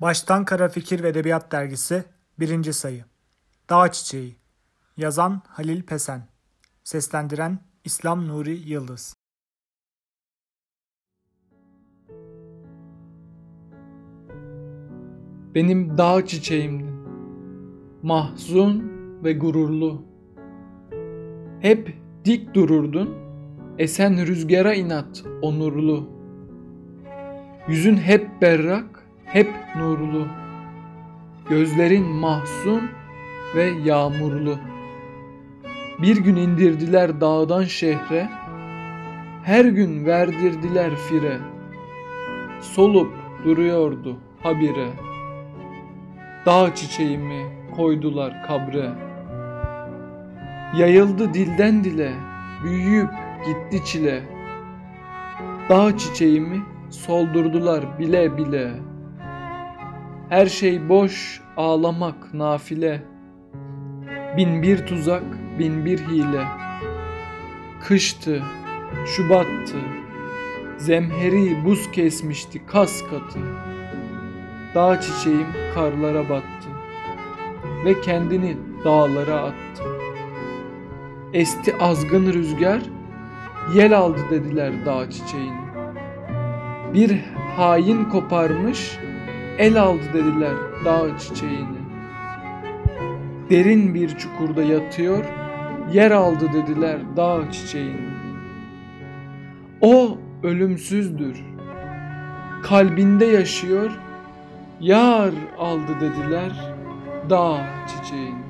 Baştan Kara Fikir ve Edebiyat Dergisi 1. Sayı Dağ Çiçeği Yazan Halil Pesen Seslendiren İslam Nuri Yıldız Benim dağ çiçeğimdin. Mahzun ve gururlu. Hep dik dururdun, esen rüzgara inat onurlu. Yüzün hep berrak, hep nurlu. Gözlerin mahzun ve yağmurlu. Bir gün indirdiler dağdan şehre, her gün verdirdiler fire. Solup duruyordu habire. Dağ çiçeğimi koydular kabre. Yayıldı dilden dile, büyüyüp gitti çile. Dağ çiçeğimi soldurdular bile bile. Her şey boş, ağlamak nafile. Bin bir tuzak, bin bir hile. Kıştı, Şubattı, zemheri buz kesmişti kas katı. Dağ çiçeğim karlara battı ve kendini dağlara attı. Esti azgın rüzgar, yel aldı dediler dağ çiçeğini. Bir hain koparmış, el aldı dediler dağ çiçeğini. Derin bir çukurda yatıyor, yer aldı dediler dağ çiçeğini. O ölümsüzdür, kalbinde yaşıyor, yar aldı dediler dağ çiçeğini.